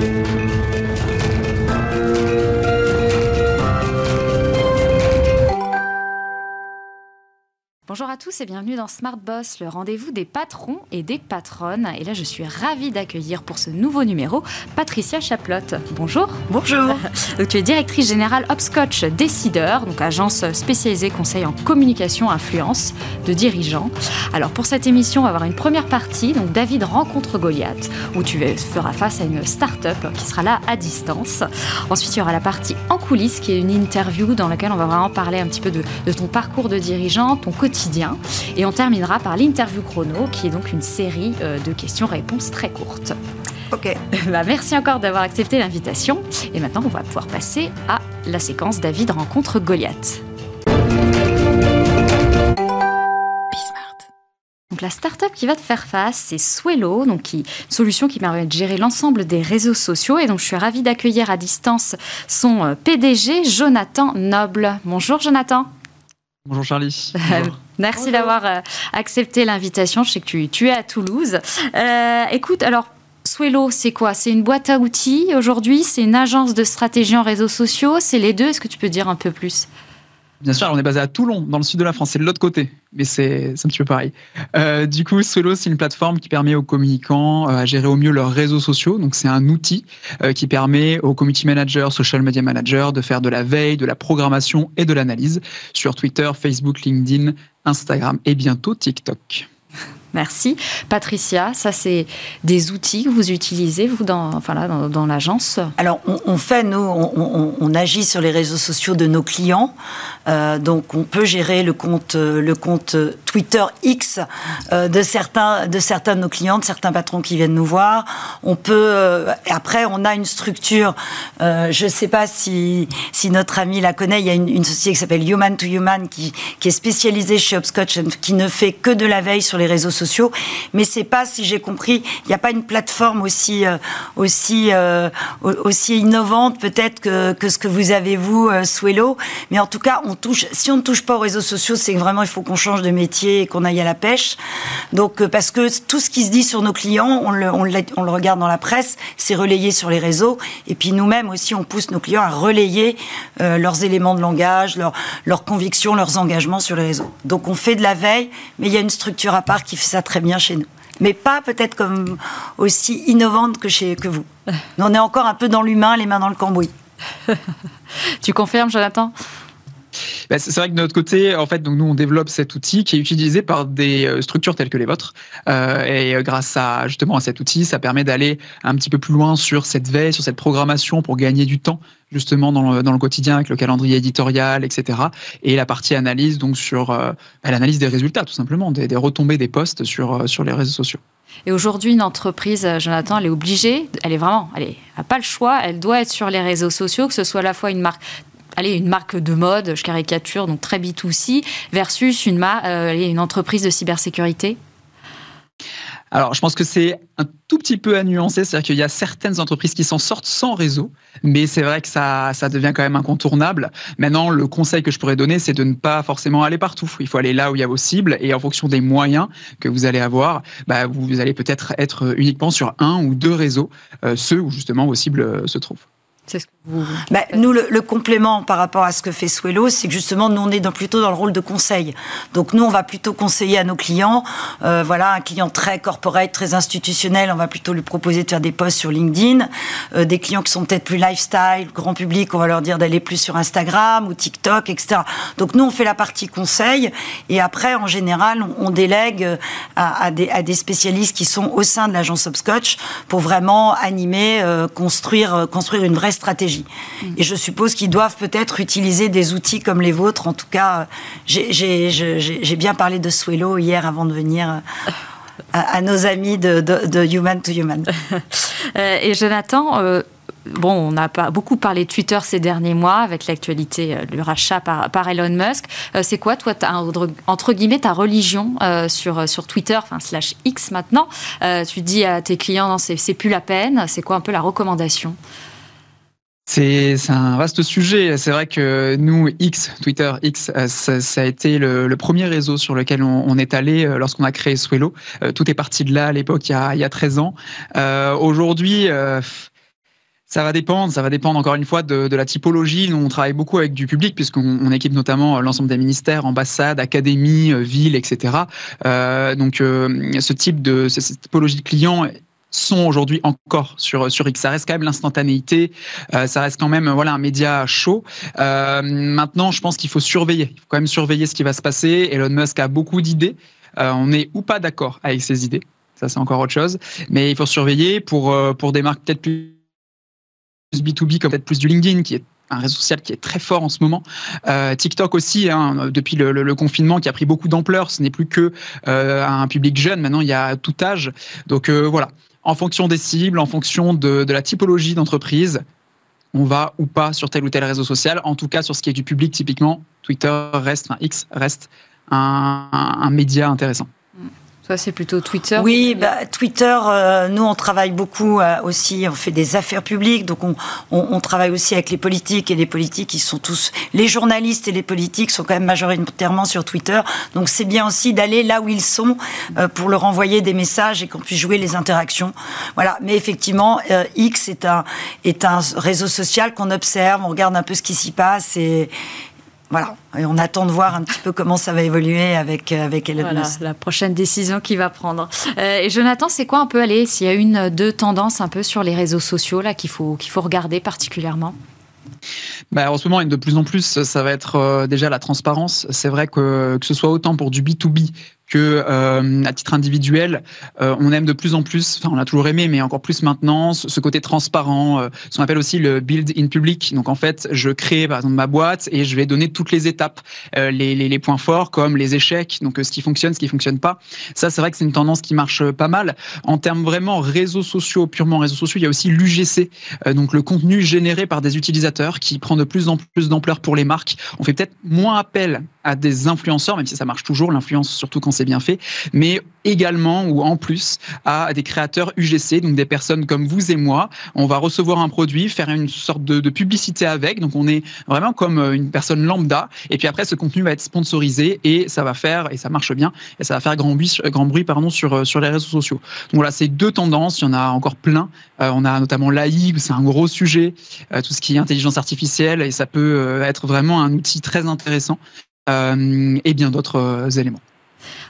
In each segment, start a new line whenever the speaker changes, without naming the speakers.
Thank you. Bonjour à tous et bienvenue dans Smart Boss, le rendez-vous des patrons et des patronnes. Et là, je suis ravie d'accueillir pour ce nouveau numéro Patricia Chaplotte. Bonjour.
Bonjour.
tu es directrice générale Hopscotch Décideur, donc agence spécialisée conseil en communication influence de dirigeants. Alors pour cette émission, on va avoir une première partie, donc David rencontre Goliath, où tu feras face à une start-up qui sera là à distance. Ensuite, il y aura la partie en coulisses, qui est une interview dans laquelle on va vraiment parler un petit peu de, de ton parcours de dirigeant, ton quotidien et on terminera par l'interview chrono, qui est donc une série euh, de questions-réponses très courtes.
Ok.
Bah, merci encore d'avoir accepté l'invitation. Et maintenant, on va pouvoir passer à la séquence David rencontre Goliath. Donc la startup qui va te faire face, c'est Swello, donc qui, une solution qui permet de gérer l'ensemble des réseaux sociaux. Et donc je suis ravie d'accueillir à distance son euh, PDG, Jonathan Noble. Bonjour Jonathan.
Bonjour Charlie.
Merci d'avoir euh, accepté l'invitation. Je sais que tu, es à Toulouse. Euh, écoute, alors, Swello, c'est quoi? C'est une boîte à outils aujourd'hui? C'est une agence de stratégie en réseaux sociaux? C'est les deux? Est-ce que tu peux dire un peu plus?
Bien sûr, on est basé à Toulon, dans le sud de la France, c'est de l'autre côté, mais c'est un petit peu pareil. Euh, du coup, Swello, c'est une plateforme qui permet aux communicants à gérer au mieux leurs réseaux sociaux. Donc, c'est un outil qui permet aux community managers, social media managers de faire de la veille, de la programmation et de l'analyse sur Twitter, Facebook, LinkedIn, Instagram et bientôt TikTok.
Merci. Patricia, ça c'est des outils que vous utilisez, vous, dans, enfin dans, l'agence?
Alors, on, fait, nous, on, agit sur les réseaux sociaux de nos clients. Euh, donc, on peut gérer le compte, le compte Twitter X euh, de, certains, de certains de nos clients, de certains patrons qui viennent nous voir. On peut, euh, après, on a une structure, je ne sais pas si, si notre ami la connaît, il y a une, société qui s'appelle Human to Human qui, qui est spécialisée chez Hopscotch, qui ne fait que de la veille sur les réseaux sociaux sociaux. Mais c'est pas, si j'ai compris, il n'y a pas une plateforme aussi, euh, aussi, euh, aussi innovante peut-être que, ce que vous avez vous, euh, Swello. Mais en tout cas, on touche. Si on ne touche pas aux réseaux sociaux, c'est que vraiment il faut qu'on change de métier et qu'on aille à la pêche. Donc parce que tout ce qui se dit sur nos clients, on le, regarde dans la presse, c'est relayé sur les réseaux. Et puis nous-mêmes aussi, on pousse nos clients à relayer leurs éléments de langage, leurs, leurs convictions, leurs engagements sur les réseaux. Donc on fait de la veille, mais il y a une structure à part qui fait ça très bien chez nous. Mais pas peut-être comme aussi innovante que, chez, que vous. on est encore un peu dans l'humain, les mains dans le cambouis.
tu confirmes, Jonathan?
Bah, c'est vrai que de notre côté, en fait, donc nous on développe cet outil qui est utilisé par des euh, structures telles que les vôtres. Euh, et euh, grâce à justement à cet outil, ça permet d'aller un petit peu plus loin sur cette veille, sur cette programmation pour gagner du temps justement dans le, quotidien avec le calendrier éditorial, etc. Et la partie analyse donc sur bah, l'analyse des résultats tout simplement, des, retombées des posts sur sur les réseaux sociaux.
Et aujourd'hui, une entreprise, Jonathan, elle est obligée, elle est vraiment, elle n'a pas le choix, elle doit être sur les réseaux sociaux, que ce soit à la fois une marque allez, une marque de mode, je caricature, donc très B2C, versus une, euh, une entreprise de cybersécurité?
Alors, je pense que c'est un tout petit peu à nuancer, c'est-à-dire qu'il y a certaines entreprises qui s'en sortent sans réseau, mais c'est vrai que ça, ça devient quand même incontournable. Maintenant, le conseil que je pourrais donner, c'est de ne pas forcément aller partout. Il faut aller là où il y a vos cibles, et en fonction des moyens que vous allez avoir, bah, vous allez peut-être être uniquement sur un ou deux réseaux, euh, ceux où justement vos cibles euh, se trouvent.
Bah, nous, le, complément par rapport à ce que fait Swello, c'est que justement, nous, on est dans, plutôt dans le rôle de conseil. Donc, nous, on va plutôt conseiller à nos clients. Euh, voilà, un client très corporate, très institutionnel, on va plutôt lui proposer de faire des posts sur LinkedIn. Euh, des clients qui sont peut-être plus lifestyle, grand public, on va leur dire d'aller plus sur Instagram ou TikTok, etc. Donc, nous, on fait la partie conseil. Et après, en général, on, délègue à, des, à, des, spécialistes qui sont au sein de l'agence Hopscotch pour vraiment animer, euh, construire, construire une vraie stratégie. Et je suppose qu'ils doivent peut-être utiliser des outils comme les vôtres. En tout cas, j'ai bien parlé de Swello hier avant de venir. Euh, à, nos amis de, Human to Human.
Euh, et Jonathan, euh, bon, on a pas beaucoup parlé de Twitter ces derniers mois avec l'actualité du rachat par, par Elon Musk. c'est quoi, toi, entre guillemets, ta religion sur, sur Twitter, enfin slash X maintenant? Tu dis à tes clients, non, c'est plus la peine. C'est quoi un peu la recommandation?
C'est un vaste sujet. C'est vrai que nous, X, Twitter, X, euh, ça, a été le, premier réseau sur lequel on, est allé euh, lorsqu'on a créé Swello. Euh, tout est parti de là à l'époque, il, y a 13 ans. Aujourd'hui, Ça va dépendre, ça va dépendre encore une fois de, la typologie. Nous, on travaille beaucoup avec du public puisqu'on équipe notamment l'ensemble des ministères, ambassades, académies, villes, etc. donc, ce type de cette typologie de clients sont aujourd'hui encore sur sur X. Ça reste quand même l'instantanéité, euh, ça reste quand même voilà un média chaud. Euh, maintenant, je pense qu'il faut surveiller, il faut quand même surveiller ce qui va se passer. Elon Musk a beaucoup d'idées. Euh, on est ou pas d'accord avec ses idées, ça c'est encore autre chose. Mais il faut surveiller pour pour des marques peut-être plus B2B comme peut-être plus du LinkedIn qui est un réseau social qui est très fort en ce moment. Euh, TikTok aussi, hein, depuis le, confinement, qui a pris beaucoup d'ampleur. Ce n'est plus que euh, un public jeune. Maintenant, il y a tout âge. Donc euh, voilà, en fonction des cibles, en fonction de, la typologie d'entreprise, on va ou pas sur tel ou tel réseau social. En tout cas, sur ce qui est du public, typiquement, Twitter reste, enfin X reste un média intéressant
c'est plutôt Twitter
Oui, bah, Twitter, euh, nous, on travaille beaucoup euh, aussi, on fait des affaires publiques, donc on, on, travaille aussi avec les politiques, et les politiques, ils sont tous... Les journalistes et les politiques sont quand même majoritairement sur Twitter, donc c'est bien aussi d'aller là où ils sont euh, pour leur envoyer des messages et qu'on puisse jouer les interactions. Voilà, mais effectivement, X est un, est un réseau social qu'on observe, on regarde un peu ce qui s'y passe et, voilà. Et on attend de voir un petit peu comment ça va évoluer avec, euh, avec Elon voilà,
La prochaine décision qu'il va prendre. Euh, et Jonathan, c'est quoi un peu, aller s'il y a une, deux tendances un peu sur les réseaux sociaux là qu'il faut, qu'il faut regarder particulièrement?
Bah, en ce moment, de plus en plus, ça va être euh, déjà la transparence. C'est vrai que que ce soit autant pour du B2B que euh, à titre individuel, euh, on aime de plus en plus, enfin on a toujours aimé, mais encore plus maintenant, ce côté transparent, euh, ce qu'on appelle aussi le build in public. Donc en fait, je crée par exemple ma boîte et je vais donner toutes les étapes, les, points forts comme les échecs, donc ce qui fonctionne, ce qui fonctionne pas. Ça, c'est vrai que c'est une tendance qui marche pas mal. En termes vraiment réseaux sociaux, purement réseaux sociaux, il y a aussi l'UGC, donc le contenu généré par des utilisateurs qui prend de plus en plus d'ampleur pour les marques. On fait peut-être moins appel à des influenceurs, même si ça marche toujours, l'influence surtout quand bien fait, mais également ou en plus à des créateurs UGC, donc des personnes comme vous et moi. On va recevoir un produit, faire une sorte de, publicité avec, donc on est vraiment comme euh, une personne lambda, et puis après ce contenu va être sponsorisé et ça va faire, et ça marche bien, et ça va faire grand bruit, grand bruit pardon, sur, euh, sur les réseaux sociaux. Donc voilà, c'est deux tendances, il y en a encore plein. Euh, on a notamment l'AI, c'est un gros sujet, tout ce qui est intelligence artificielle, et ça peut être vraiment un outil très intéressant. et bien d'autres éléments.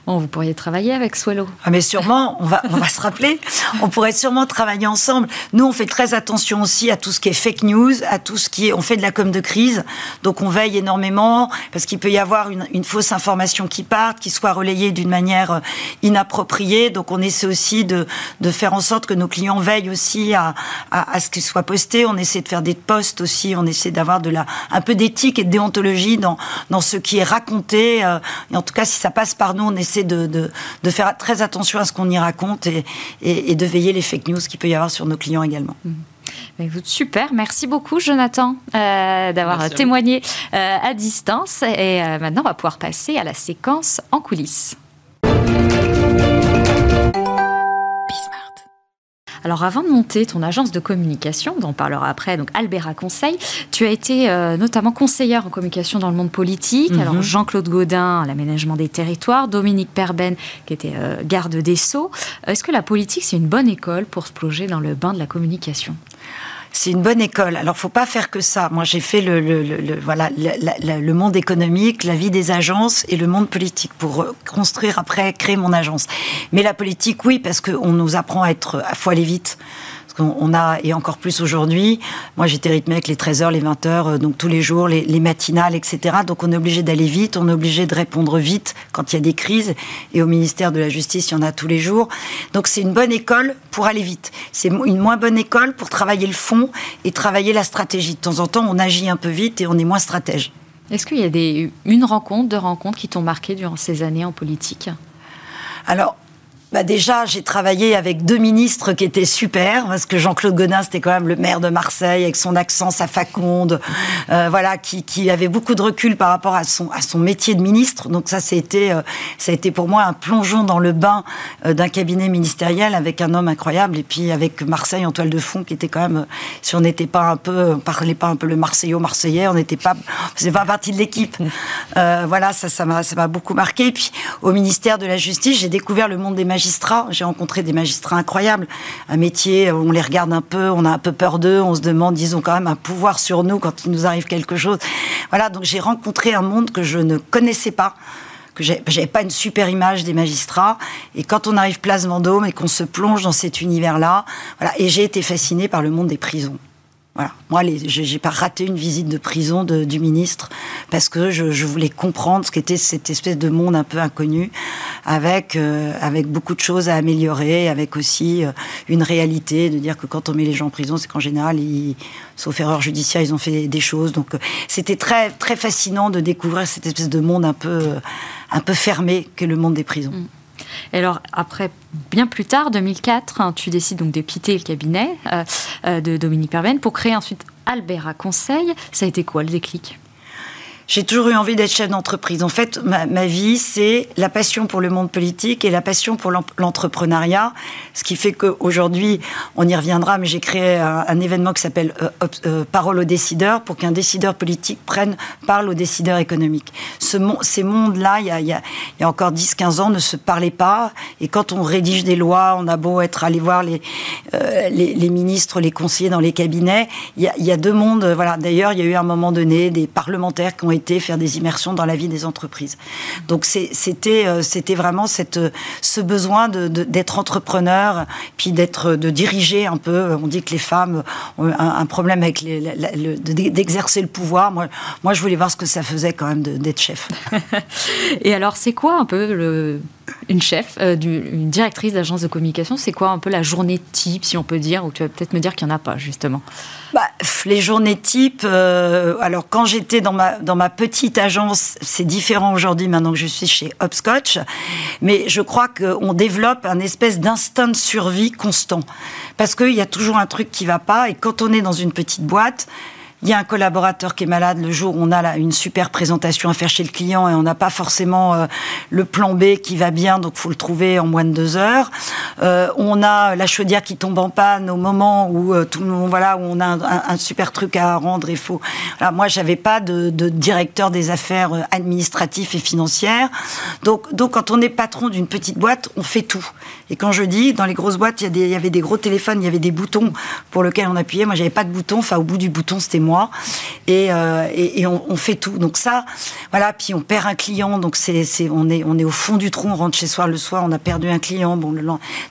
Bon, vous pourriez travailler avec Swallow.
Ah, mais sûrement, on va, on va se rappeler. On pourrait sûrement travailler ensemble. Nous, on fait très attention aussi à tout ce qui est fake news, à tout ce qui est. On fait de la com de crise. Donc, on veille énormément parce qu'il peut y avoir une, fausse information qui parte, qui soit relayée d'une manière euh, inappropriée. Donc, on essaie aussi de, de faire en sorte que nos clients veillent aussi à, à, ce qu'il soit posté. On essaie de faire des posts aussi. On essaie d'avoir de la, un peu d'éthique et de déontologie dans, dans ce qui est raconté. Euh, et en tout cas, si ça passe par nous, on essaie de, de, faire très attention à ce qu'on y raconte et, et, de veiller les fake news qu'il peut y avoir sur nos clients également. Mmh.
Super, merci beaucoup Jonathan euh, d'avoir témoigné euh, à distance. Et euh, maintenant, on va pouvoir passer à la séquence en coulisses. Alors avant de monter ton agence de communication, dont on parlera après, donc Albera Conseil, tu as été euh, notamment conseillère en communication dans le monde politique. Alors mhm. Jean-Claude Gaudin, l'aménagement des territoires, Dominique Perben, qui était euh, garde des Sceaux. Est-ce que la politique, c'est une bonne école pour se plonger dans le bain de la communication?
C'est une bonne école. Alors, faut pas faire que ça. Moi, j'ai fait le, le, le, voilà, le, monde économique, la vie des agences et le monde politique pour construire après, créer mon agence. Mais la politique, oui, parce qu'on nous apprend à être, à faut aller vite. On a, et encore plus aujourd'hui, moi j'étais rythmée avec les 13h, les 20h, euh, donc tous les jours, les, matinales, etc. Donc on est obligé d'aller vite, on est obligé de répondre vite quand il y a des crises. Et au ministère de la Justice, il y en a tous les jours. Donc c'est une bonne école pour aller vite. C'est une moins bonne école pour travailler le fond et travailler la stratégie. De temps en temps, on agit un peu vite et on est moins stratège.
Est-ce qu'il y a des, une rencontre, deux rencontres qui t'ont marqué durant ces années en politique?
Alors, bah déjà, j'ai travaillé avec deux ministres qui étaient super, parce que Jean-Claude Godin, c'était quand même le maire de Marseille, avec son accent, sa faconde, euh, voilà, qui, qui, avait beaucoup de recul par rapport à son, à son métier de ministre. Donc ça, c'était, euh, ça a été pour moi un plongeon dans le bain euh, d'un cabinet ministériel avec un homme incroyable, et puis avec Marseille en toile de fond, qui était quand même, si on n'était pas un peu, on parlait pas un peu le Marseillais marseillais, on n'était pas, on faisait pas partie de l'équipe. voilà, ça, ça m'a, ça m'a beaucoup marqué. Et puis au ministère de la Justice, j'ai découvert le monde des magistrats J'ai rencontré des magistrats incroyables. Un métier, on les regarde un peu, on a un peu peur d'eux, on se demande, ils ont quand même un pouvoir sur nous quand il nous arrive quelque chose. Voilà, donc j'ai rencontré un monde que je ne connaissais pas que j'avais pas une super image des magistrats. Et quand on arrive place Vendôme et qu'on se plonge dans cet univers-là, voilà, et j'ai été fascinée par le monde des prisons. Voilà. Moi, je n'ai pas raté une visite de prison du ministre parce que je, voulais comprendre ce qu'était cette espèce de monde un peu inconnu, avec euh, avec beaucoup de choses à améliorer, avec aussi euh, une réalité de dire que quand on met les gens en prison, c'est qu'en général, ils, sauf erreur judiciaire, ils ont fait des choses. Donc, euh, c'était très très fascinant de découvrir cette espèce de monde un peu un peu fermé qu'est le monde des prisons. Mm.
Et alors, après, bien plus tard, 2004, hein, tu décides donc de quitter le cabinet euh, euh, de Dominique Perven pour créer ensuite Albera Conseil. Ça a été quoi le déclic?
J'ai toujours eu envie d'être chef d'entreprise. En fait, ma, vie, c'est la passion pour le monde politique et la passion pour l'entrepreneuriat. Ce qui fait qu'aujourd'hui, on y reviendra, mais j'ai créé un, événement qui s'appelle euh, euh, Parole aux décideurs pour qu'un décideur politique prenne parle aux décideurs économiques. Ce, ces mondes-là, il y a, encore 10-15 ans, ne se parlaient pas. Et quand on rédige des lois, on a beau être allé voir les, euh, ministres, les conseillers dans les cabinets, il y a, y a deux mondes. Voilà. D'ailleurs, il y a eu à un moment donné des parlementaires qui ont été faire des immersions dans la vie des entreprises. Donc c'était euh, c'était vraiment cette, ce besoin d'être entrepreneur, puis d'être de diriger un peu. On dit que les femmes ont un, problème avec d'exercer le pouvoir. Moi, moi, je voulais voir ce que ça faisait quand même d'être chef.
Et alors, c'est quoi un peu le une chef, euh, une directrice d'agence de communication, c'est quoi un peu la journée type, si on peut dire, ou tu vas peut-être me dire qu'il n'y en a pas, justement
bah, Les journées type, euh, alors quand j'étais dans ma, dans ma petite agence, c'est différent aujourd'hui, maintenant que je suis chez Hopscotch, mais je crois qu'on développe un espèce d'instinct de survie constant. Parce qu'il y a toujours un truc qui ne va pas, et quand on est dans une petite boîte, il y a un collaborateur qui est malade le jour où on a une super présentation à faire chez le client et on n'a pas forcément euh, le plan B qui va bien, donc faut le trouver en moins de deux heures. Euh, on a la chaudière qui tombe en panne au moment où euh, voilà, où on a un, super truc à rendre. Il faut. Voilà, moi, j'avais pas de, de, directeur des affaires administratives et financières. Donc, donc quand on est patron d'une petite boîte, on fait tout. Et quand je dis, dans les grosses boîtes, il y, avait des gros téléphones, il y avait des boutons pour lesquels on appuyait. Moi, j'avais pas de bouton. Enfin, au bout du bouton, c'était moi et, euh, on, fait tout. Donc ça, voilà. Puis on perd un client, donc c'est, on est, on est au fond du trou. On rentre chez soi le soir, on a perdu un client. Bon,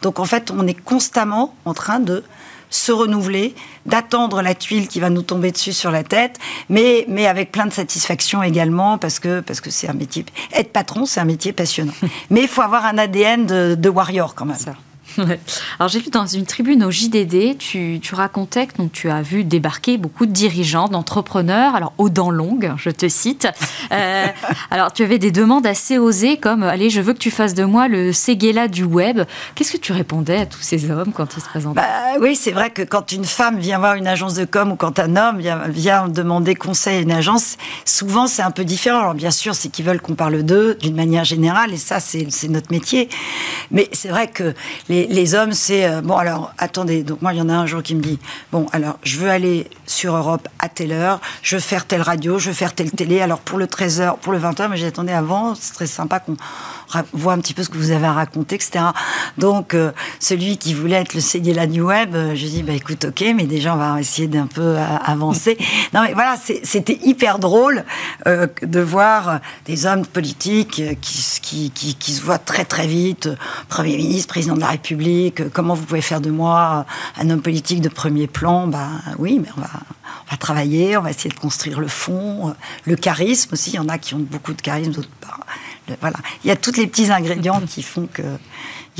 donc en fait, on est constamment en train de se renouveler, d'attendre la tuile qui va nous tomber dessus sur la tête, mais, mais avec plein de satisfaction également, parce que parce que c'est un métier. Être patron, c'est un métier passionnant. mais il faut avoir un ADN de, de warrior quand même. Ça.
Alors j'ai vu dans une tribune au JDD, tu, racontais que donc, tu as vu débarquer beaucoup de dirigeants, d'entrepreneurs, alors aux dents longues, je te cite. Euh, alors tu avais des demandes assez osées comme allez, je veux que tu fasses de moi le Séguéla du web. Qu'est-ce que tu répondais à tous ces hommes quand ils se présentaient?
Bah, Oui, c'est vrai que quand une femme vient voir une agence de com ou quand un homme vient, vient demander conseil à une agence, souvent c'est un peu différent. Alors bien sûr, c'est qu'ils veulent qu'on parle d'eux d'une manière générale et ça c'est notre métier. Mais c'est vrai que les les, hommes, c'est euh, bon. Alors, attendez. Donc moi, il y en a un jour qui me dit bon, alors je veux aller sur Europe à telle heure, je veux faire telle radio, je veux faire telle télé. Alors pour le 13h, pour le 20h, mais j'ai attendu avant, c'est très sympa qu'on voit un petit peu ce que vous avez à raconter, etc. Donc euh, celui qui voulait être le Seguela New Web, euh, je dis bah écoute, ok, mais déjà on va essayer d'un peu avancer. non mais voilà, c'était hyper drôle de voir des hommes politiques qui, qui, qui se voient très très vite, Premier ministre, président de la République comment vous pouvez faire de moi un homme politique de premier plan Ben oui, mais on va, travailler, on va essayer de construire le fond, le charisme aussi. Il y en a qui ont beaucoup de charisme, d'autres pas. voilà, il y a tous les petits ingrédients qui font que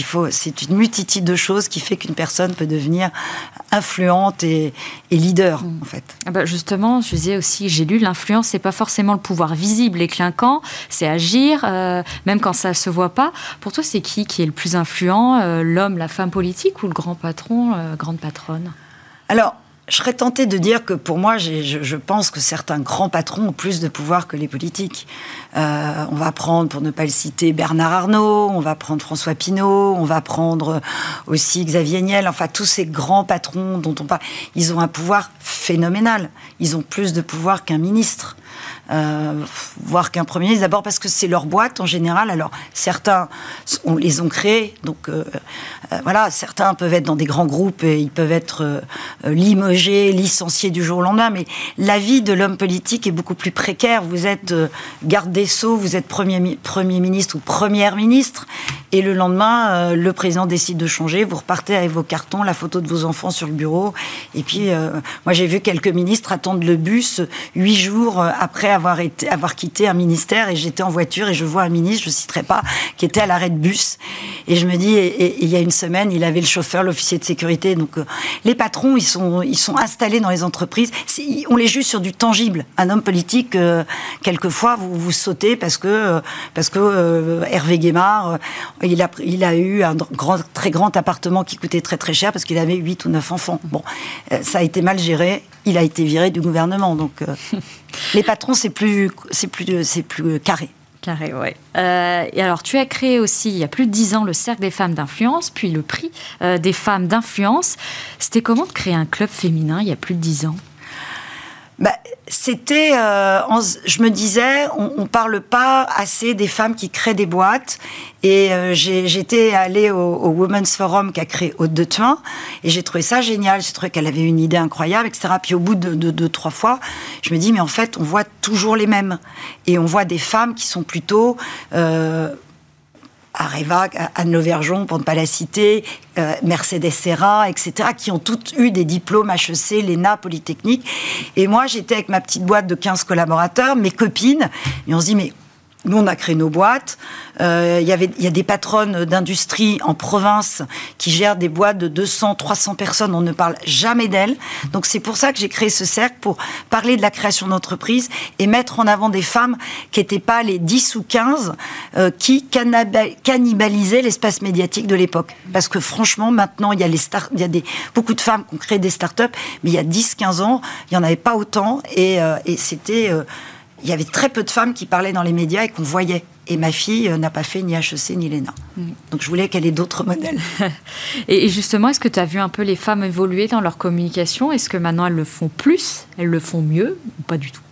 il faut, c'est une multitude de choses qui fait qu'une personne peut devenir influente et, leader, mm. en fait.
Ah bah justement, je disais aussi, j'ai lu, l'influence, c'est pas forcément le pouvoir visible et clinquant, c'est agir, euh, même quand ça se voit pas. Pour toi, c'est qui qui est le plus influent, euh, l'homme, la femme politique ou le grand patron, euh, grande patronne?
Alors, je serais tentée de dire que pour moi, je, pense que certains grands patrons ont plus de pouvoir que les politiques. Euh, on va prendre, pour ne pas le citer, Bernard Arnault, on va prendre François Pinault, on va prendre aussi Xavier Niel, enfin tous ces grands patrons dont on parle, ils ont un pouvoir phénoménal. Ils ont plus de pouvoir qu'un ministre. Voir qu'un Premier ministre. D'abord parce que c'est leur boîte en général. Alors certains, on les ont créés, donc voilà, certains peuvent être dans des grands groupes et ils peuvent être limogés, licenciés du jour au lendemain, mais la vie de l'homme politique est beaucoup plus précaire. Vous êtes garde des Sceaux, vous êtes premier, premier ministre ou première ministre, et le lendemain, le président décide de changer, vous repartez avec vos cartons, la photo de vos enfants sur le bureau. Et puis, euh, moi, j'ai vu quelques ministres attendre le bus huit jours euh, après avoir, avoir quitté un ministère. Et j'étais en voiture et je vois un ministre, je ne citerai pas, qui était à l'arrêt de bus. Et je me dis, il y a une semaine, il avait le chauffeur, l'officier de sécurité. Donc, euh, les patrons, ils sont, installés dans les entreprises. On les juge sur du tangible. Un homme politique, quelquefois, vous, vous sautez parce que, parce que Hervé Guémard, il, a, eu un très grand appartement qui coûtait très très cher parce qu'il avait 8 ou 9 enfants. Bon, euh, ça a été mal géré. Il a été viré du gouvernement. Donc, euh, les patrons, c'est plus, c'est plus, c'est plus carré.
Carré, ouais. Euh, et alors, tu as créé aussi, il y a plus de 10 ans, le Cercle des femmes d'influence, puis le prix des femmes d'influence. C'était comment de créer un club féminin il y a plus de 10 ans?
Bah, c'était, euh, je me disais, on, on parle pas assez des femmes qui créent des boîtes. Et euh, j'étais allée au, Women's Forum qu'a créé Haute de Thuin, et j'ai trouvé ça génial. J'ai trouvé qu'elle avait une idée incroyable, etc. Puis au bout de deux, trois fois, je me dis, mais en fait, on voit toujours les mêmes. Et on voit des femmes qui sont plutôt... Euh, Areva, Anne Lauvergeon, pour ne pas la citer, euh, Mercedes Serra, etc., qui ont toutes eu des diplômes HEC, l'ENA, Polytechnique. Et moi, j'étais avec ma petite boîte de 15 collaborateurs, mes copines, et on se dit, mais nous, on a créé nos boîtes. Euh, il y avait, il y a des patronnes d'industrie en province qui gèrent des boîtes de 200, 300 personnes. On ne parle jamais d'elles. Donc, c'est pour ça que j'ai créé ce cercle pour parler de la création d'entreprises et mettre en avant des femmes qui n'étaient pas les 10 ou 15 euh, qui cannibalisaient l'espace médiatique de l'époque. Parce que franchement, maintenant, il y a, les start, y a des, beaucoup de femmes qui ont créé des startups, mais il y a 10, 15 ans, il n'y en avait pas autant. Et, euh, et c'était il y avait très peu de femmes qui parlaient dans les médias et qu'on voyait. Et ma fille euh, n'a pas fait ni HEC ni l'ENA. Mm. Donc je voulais qu'elle ait d'autres modèles.
et justement, est-ce que tu as vu un peu les femmes évoluer dans leur communication? Est-ce que maintenant elles le font plus? Elles le font mieux Ou pas du tout?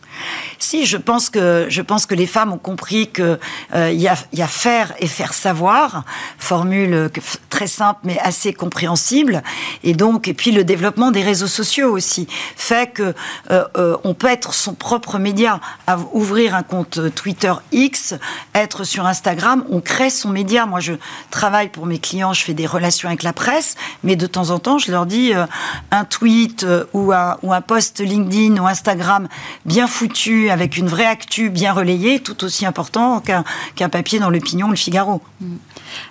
Si, je pense que je pense que les femmes ont compris que euh, y, a, faire et faire savoir, formule très simple mais assez compréhensible, et donc et puis le développement des réseaux sociaux aussi fait que euh, euh, on peut être son propre média, ouvrir un compte Twitter X, être sur Instagram, on crée son média. Moi, je travaille pour mes clients, je fais des relations avec la presse, mais de temps en temps, je leur dis un tweet ou un, ou un post LinkedIn ou Instagram bien foutu avec une vraie actu bien relayée, tout aussi important qu'un papier dans l'opinion, le Figaro. Mm.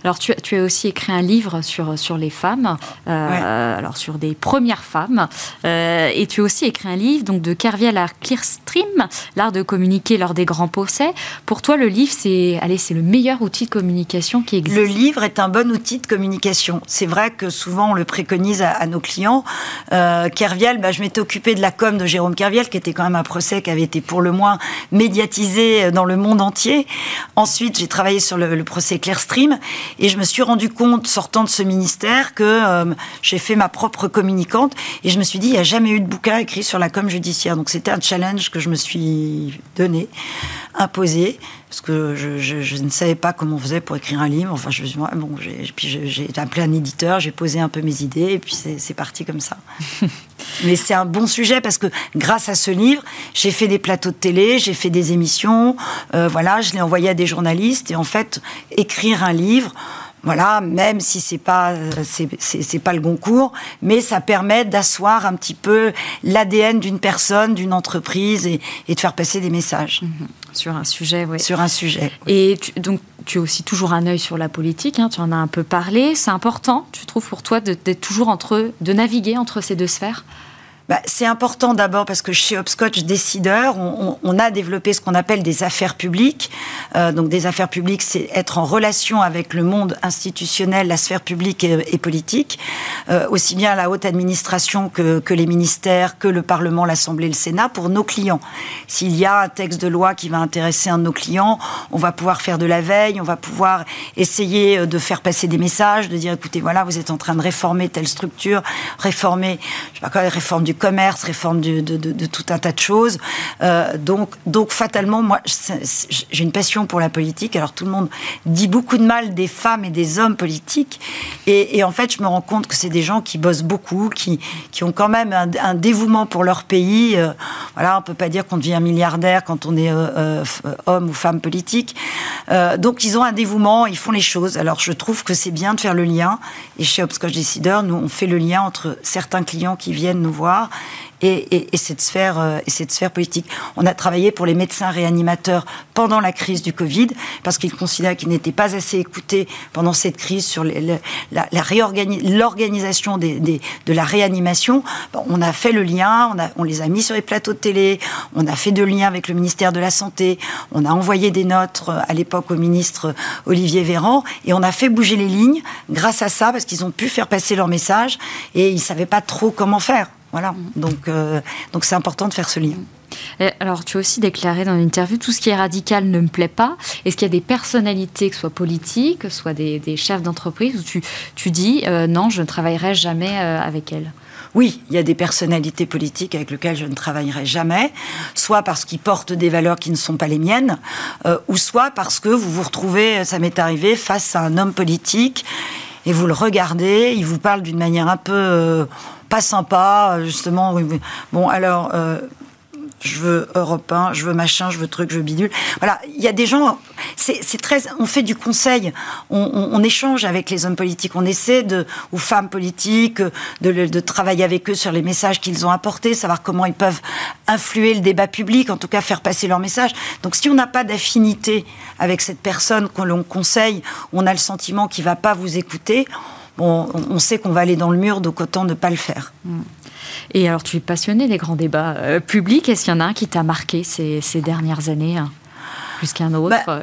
Alors, tu, tu, as aussi écrit un livre sur, sur les femmes, euh, alors sur des premières femmes, euh, et tu as aussi écrit un livre donc, de Kerviel à Clearstream, l'art de communiquer lors des grands procès. Pour toi, le livre, c'est le meilleur outil de communication qui existe.
Le livre est un bon outil de communication. C'est vrai que souvent on le préconise à, nos clients. Euh, Kerviel, bah, je m'étais occupée de la com de Jérôme Kerviel, qui était quand même un procès qui avait été pour le moins médiatisé dans le monde entier. Ensuite, j'ai travaillé sur le, le procès Clearstream et je me suis rendu compte, sortant de ce ministère, que euh, j'ai fait ma propre communicante. Et je me suis dit, il n'y a jamais eu de bouquin écrit sur la com judiciaire. Donc c'était un challenge que je me suis donné, imposé parce que je, ne savais pas comment on faisait pour écrire un livre. Enfin, je, bon, puis j'ai appelé un éditeur, j'ai posé un peu mes idées, et puis c'est parti comme ça. Mais c'est un bon sujet parce que grâce à ce livre, j'ai fait des plateaux de télé, j'ai fait des émissions, euh, voilà, je l'ai envoyé à des journalistes, et en fait, écrire un livre, voilà, même si c'est pas c'est pas le Goncourt, mais ça permet d'asseoir un petit peu l'ADN d'une personne, d'une entreprise et, de faire passer des messages mhm.
Sur un sujet. oui.
Sur un sujet.
Et donc tu as aussi toujours un œil sur la politique. Hein, tu en as un peu parlé. C'est important, tu trouves pour toi d'être toujours entre de naviguer entre ces deux sphères?
Bah, c'est important d'abord parce que chez Hopscotch Décideur, on, on, a développé ce qu'on appelle des affaires publiques. Euh, donc des affaires publiques, c'est être en relation avec le monde institutionnel, la sphère publique et, politique, euh, aussi bien la haute administration que, que, les ministères, que le Parlement, l'Assemblée, le Sénat, pour nos clients. S'il y a un texte de loi qui va intéresser un de nos clients, on va pouvoir faire de la veille, on va pouvoir essayer euh, de faire passer des messages, de dire écoutez, voilà, vous êtes en train de réformer telle structure, réformer, je sais pas quoi, réforme du commerce, réforme de, tout un tas de choses. donc, donc, fatalement, moi, j'ai une passion pour la politique. Alors, tout le monde dit beaucoup de mal des femmes et des hommes politiques. Et, en fait, je me rends compte que c'est des gens qui bossent beaucoup, qui, qui ont quand même un, dévouement pour leur pays. voilà, on peut pas dire qu'on devient milliardaire quand on est homme ou femme politique. donc, ils ont un dévouement, ils font les choses. Alors, je trouve que c'est bien de faire le lien. Et chez Hopscotch Decider, nous, on fait le lien entre certains clients qui viennent nous voir et, cette sphère, euh, et cette sphère politique. On a travaillé pour les médecins réanimateurs pendant la crise du Covid, parce qu'ils considéraient qu'ils n'étaient pas assez écoutés pendant cette crise sur la, l'organisation de la réanimation. on a fait le lien, on, on les a mis sur les plateaux de télé, on a fait de liens avec le ministère de la Santé, on a envoyé des notes euh, à l'époque au ministre Olivier Véran, et on a fait bouger les lignes grâce à ça, parce qu'ils ont pu faire passer leur message, et ils ne savaient pas trop comment faire. Voilà. Donc, euh, donc c'est important de faire ce lien.
Alors, tu as aussi déclaré dans une interview tout ce qui est radical ne me plaît pas. Est-ce qu'il y a des personnalités, que ce soit politiques, que ce soit des, chefs d'entreprise, où tu, tu dis euh, non, je ne travaillerai jamais euh, avec elles
oui, il y a des personnalités politiques avec lesquelles je ne travaillerai jamais, soit parce qu'ils portent des valeurs qui ne sont pas les miennes, ou soit parce que vous vous retrouvez, ça m'est arrivé, face à un homme politique et vous le regardez, il vous parle d'une manière un peu pas sympa, justement. Bon, alors, euh, je veux Europe 1, je veux machin, je veux truc, je veux bidule. Voilà, il y a des gens, c'est très, on fait du conseil, on, échange avec les hommes politiques, on essaie de, ou femmes politiques, de, de travailler avec eux sur les messages qu'ils ont apportés, savoir comment ils peuvent influer le débat public, en tout cas faire passer leur message. Donc si on n'a pas d'affinité avec cette personne que l'on conseille, on a le sentiment qu'il va pas vous écouter, on, sait qu'on va aller dans le mur, donc autant ne pas le faire. Mm.
Et alors, tu es passionné des grands débats euh, publics. Est-ce qu'il y en a un qui t'a marqué ces, dernières années, hein, plus qu'un autre bah,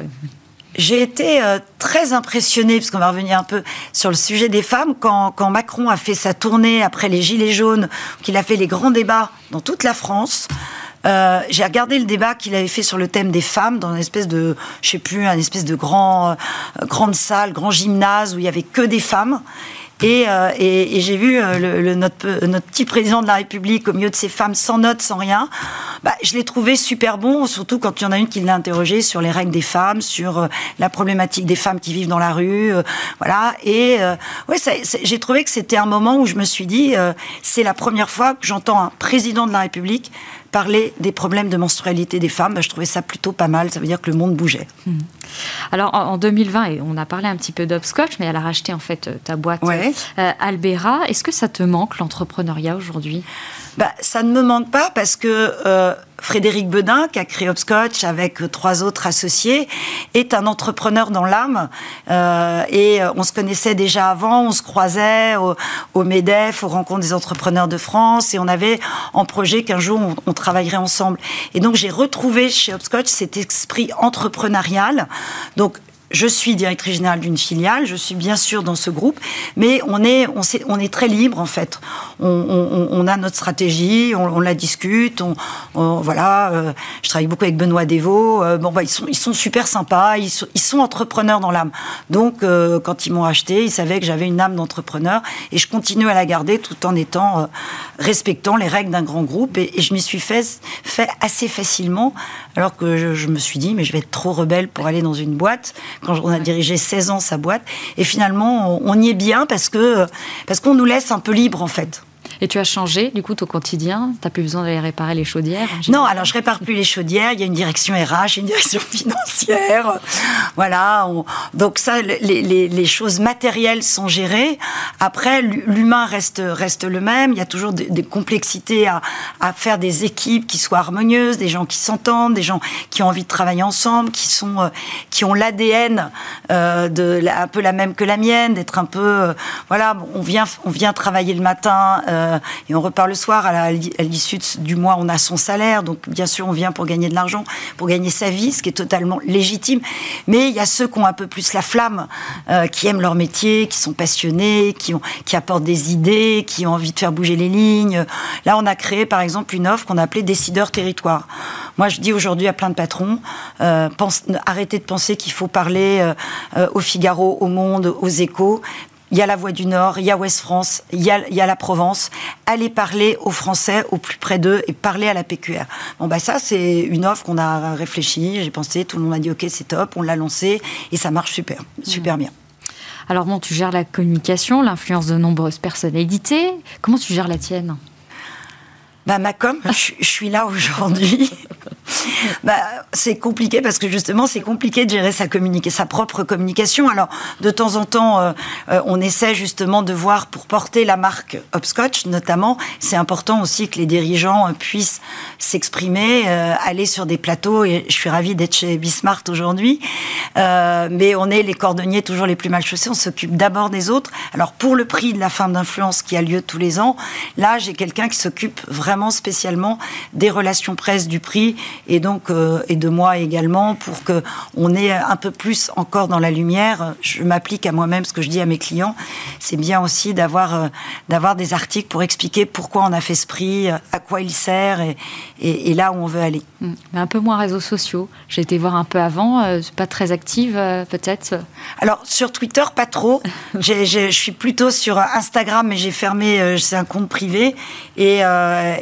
J'ai été euh, très impressionnée, parce qu'on va revenir un peu sur le sujet des femmes, quand, quand Macron a fait sa tournée après les Gilets jaunes, qu'il a fait les grands débats dans toute la France. Euh, j'ai regardé le débat qu'il avait fait sur le thème des femmes dans une espèce de, je sais plus, une espèce de grand, euh, grande salle, grand gymnase où il y avait que des femmes. Et, euh, j'ai vu notre, petit président de la République au milieu de ces femmes sans notes, sans rien. Bah, je l'ai trouvé super bon, surtout quand il y en a une qui l'a interrogé sur les règles des femmes, sur la problématique des femmes qui vivent dans la rue, voilà. Et ouais, j'ai trouvé que c'était un moment où je me suis dit, c'est la première fois que j'entends un président de la République parler des problèmes de menstrualité des femmes. Bah, je trouvais ça plutôt pas mal. Ça veut dire que le monde bougeait. Hmm.
Alors en 2020, et on a parlé un petit peu d'Upscotch, mais elle a racheté en fait ta boîte euh, Albera. Est-ce que ça te manque l'entrepreneuriat aujourd'hui?
Bah, Ça ne me manque pas parce que euh, Frédéric Bedin, qui a créé Hopscotch avec trois autres associés, est un entrepreneur dans l'âme. Euh, et on se connaissait déjà avant, on se croisait au, MEDEF, aux rencontres des entrepreneurs de France, et on avait en projet qu'un jour on, on, travaillerait ensemble. Et donc j'ai retrouvé chez Hopscotch cet esprit entrepreneurial. Donc je suis directrice générale d'une filiale, je suis bien sûr dans ce groupe, mais on est, on, est très libre en fait. On, a notre stratégie, on, la discute, voilà. Euh, je travaille beaucoup avec Benoît Devaux. Euh, bon, bah, ils sont, super sympas, ils sont, entrepreneurs dans l'âme. Donc, euh, quand ils m'ont acheté, ils savaient que j'avais une âme d'entrepreneur et je continue à la garder tout en étant respectant les règles d'un grand groupe. Et, je m'y suis fait, assez facilement, alors que je me suis dit, mais je vais être trop rebelle pour aller dans une boîte quand on a dirigé 16 ans sa boîte. Et finalement, on y est bien parce que parce qu'on nous laisse un peu libre en fait.
Et tu as changé, du coup, ton quotidien? Tu n'as plus besoin d'aller réparer les chaudières
Non, alors je répare plus les chaudières. Il y a une direction RH, une direction financière. Voilà. Donc ça, les, choses matérielles sont gérées. Après, l'humain reste, reste le même. Il y a toujours des, complexités à, faire des équipes qui soient harmonieuses, des gens qui s'entendent, des gens qui ont envie de travailler ensemble, qui, sont, euh, qui ont l'ADN euh, de un peu la même que la mienne, d'être un peu... Euh, voilà, on vient, on vient travailler le matin euh, et on repart le soir. À l'issue du mois, on a son salaire. Donc, bien sûr, on vient pour gagner de l'argent, pour gagner sa vie, ce qui est totalement légitime. Mais il y a ceux qui ont un peu plus la flamme, euh, qui aiment leur métier, qui sont passionnés, qui, apportent des idées, qui ont envie de faire bouger les lignes. Là, on a créé, par exemple, une offre qu'on appelait Décideur Territoire. Moi, je dis aujourd'hui à plein de patrons, euh, arrêtez de penser qu'il faut parler au Figaro, au Monde, aux Échos il y a la Voix du Nord, il y a Ouest France, il y a, il y a la Provence. Allez parler aux Français au plus près d'eux et parler à la PQR. Bon, bah ça, c'est une offre qu'on a réfléchi, j'ai pensé, tout le monde a dit ok, c'est top, on l'a lancé et ça marche super, super bien.
Alors bon, tu gères la communication, l'influence de nombreuses personnalités. Comment tu gères la tienne?
Bah, ma com, je, suis là aujourd'hui. bah, c'est compliqué parce que justement, c'est compliqué de gérer sa, sa propre communication. Alors, de temps en temps, euh, euh, on essaie justement de voir pour porter la marque Hopscotch, notamment. C'est important aussi que les dirigeants euh, puissent s'exprimer, aller sur des plateaux. Et je suis ravie d'être chez Bismart aujourd'hui. mais on est les cordonniers toujours les plus mal chaussés. On s'occupe d'abord des autres. Alors, pour le prix de la femme d'influence qui a lieu tous les ans, là, j'ai quelqu'un qui s'occupe vraiment spécialement des relations presse du prix et donc euh, et de moi également pour que on ait un peu plus encore dans la lumière. Je m'applique à moi-même ce que je dis à mes clients. C'est bien aussi d'avoir euh, d'avoir des articles pour expliquer pourquoi on a fait ce prix, à quoi il sert et, et, là où on veut aller.
Mmh. Mais un peu moins réseaux sociaux. J'ai été voir un peu avant, euh, pas très active peut-être.
Alors sur Twitter pas trop. je suis plutôt sur Instagram mais j'ai fermé. c'est un compte privé et,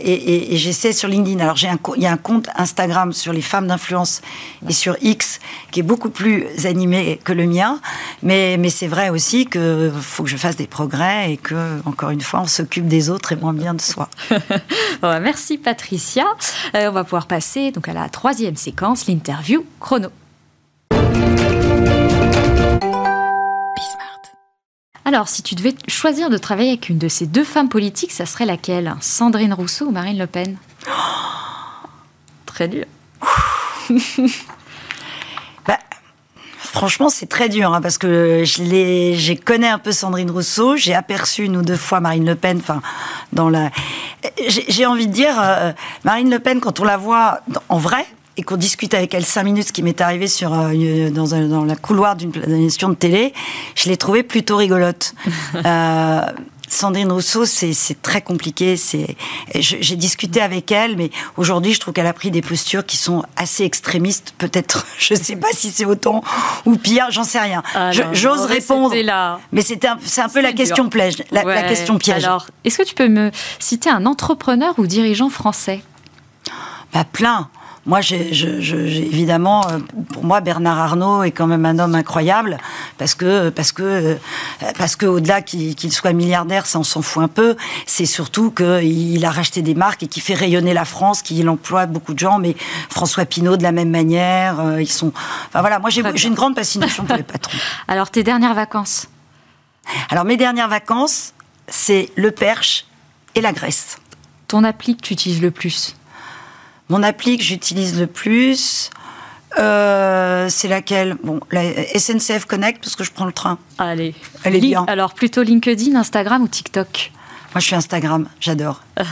et, j'essaie sur LinkedIn. Alors, j'ai un, il y a un compte Instagram sur les femmes d'influence et sur X qui est beaucoup plus animé que le mien. Mais, mais c'est vrai aussi qu'il faut que je fasse des progrès et que, encore une fois, on s'occupe des autres et moins bien de soi.
Bah, merci Patricia. Euh, on va pouvoir passer donc à la troisième séquence, l'interview chrono. Alors, si tu devais choisir de travailler avec une de ces deux femmes politiques, ça serait laquelle? Sandrine Rousseau ou Marine Le Pen? Très dur.
bah, franchement, c'est très dur hein, parce que je, les, je connais un peu Sandrine Rousseau. J'ai aperçu une ou deux fois Marine Le Pen. Enfin, dans la, j'ai envie de dire euh, Marine Le Pen quand on la voit en vrai, et qu'on discute avec elle cinq minutes, ce qui m'est arrivé sur, euh, dans, un, dans la couloir d'une émission de télé, je l'ai trouvée plutôt rigolote. euh, Sandrine Rousseau, c'est très compliqué. J'ai discuté avec elle, mais aujourd'hui, je trouve qu'elle a pris des postures qui sont assez extrémistes. Peut-être, je ne sais pas si c'est autant ou pire, j'en sais rien. Ah j'ose répondre, là. mais c'est un, un, peu la question, piège, la, la question piège.
Alors, est-ce que tu peux me citer un entrepreneur ou dirigeant français?
Bah, Plein. Moi, j'ai, évidemment, euh, pour moi, Bernard Arnault est quand même un homme incroyable parce que parce que euh, parce que au-delà qu'il, soit milliardaire, ça on s'en fout un peu. C'est surtout qu'il a racheté des marques et qu'il fait rayonner la France, qu'il emploie beaucoup de gens. Mais François Pinault de la même manière, euh, ils sont. Enfin voilà, moi j'ai, une grande fascination pour les patrons.
Alors tes dernières vacances?
Alors mes dernières vacances, c'est le Perche et la Grèce.
Ton appli que tu utilises le plus?
Mon appli que j'utilise le plus, euh, c'est laquelle? Bon, la SNCF Connect parce que je prends le train.
Allez. Elle est bien. Alors plutôt LinkedIn, Instagram ou TikTok?
Moi, je suis Instagram. J'adore.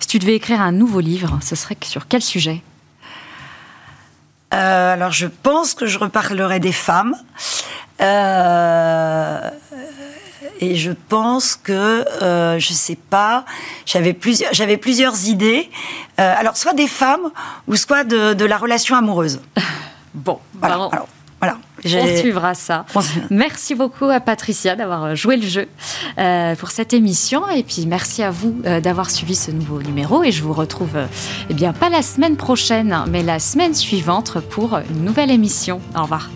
si tu devais écrire un nouveau livre, ce serait sur quel sujet?
Euh, alors, je pense que je reparlerai des femmes. Euh, et je pense que, euh, je sais pas, j'avais plusieurs, j'avais plusieurs idées. Euh, alors, soit des femmes ou soit de, de la relation amoureuse.
bon, voilà. Alors, voilà. On suivra ça. Merci beaucoup à Patricia d'avoir joué le jeu euh, pour cette émission. Et puis merci à vous euh, d'avoir suivi ce nouveau numéro. Et je vous retrouve, euh, eh bien, pas la semaine prochaine, mais la semaine suivante pour une nouvelle émission. Au revoir.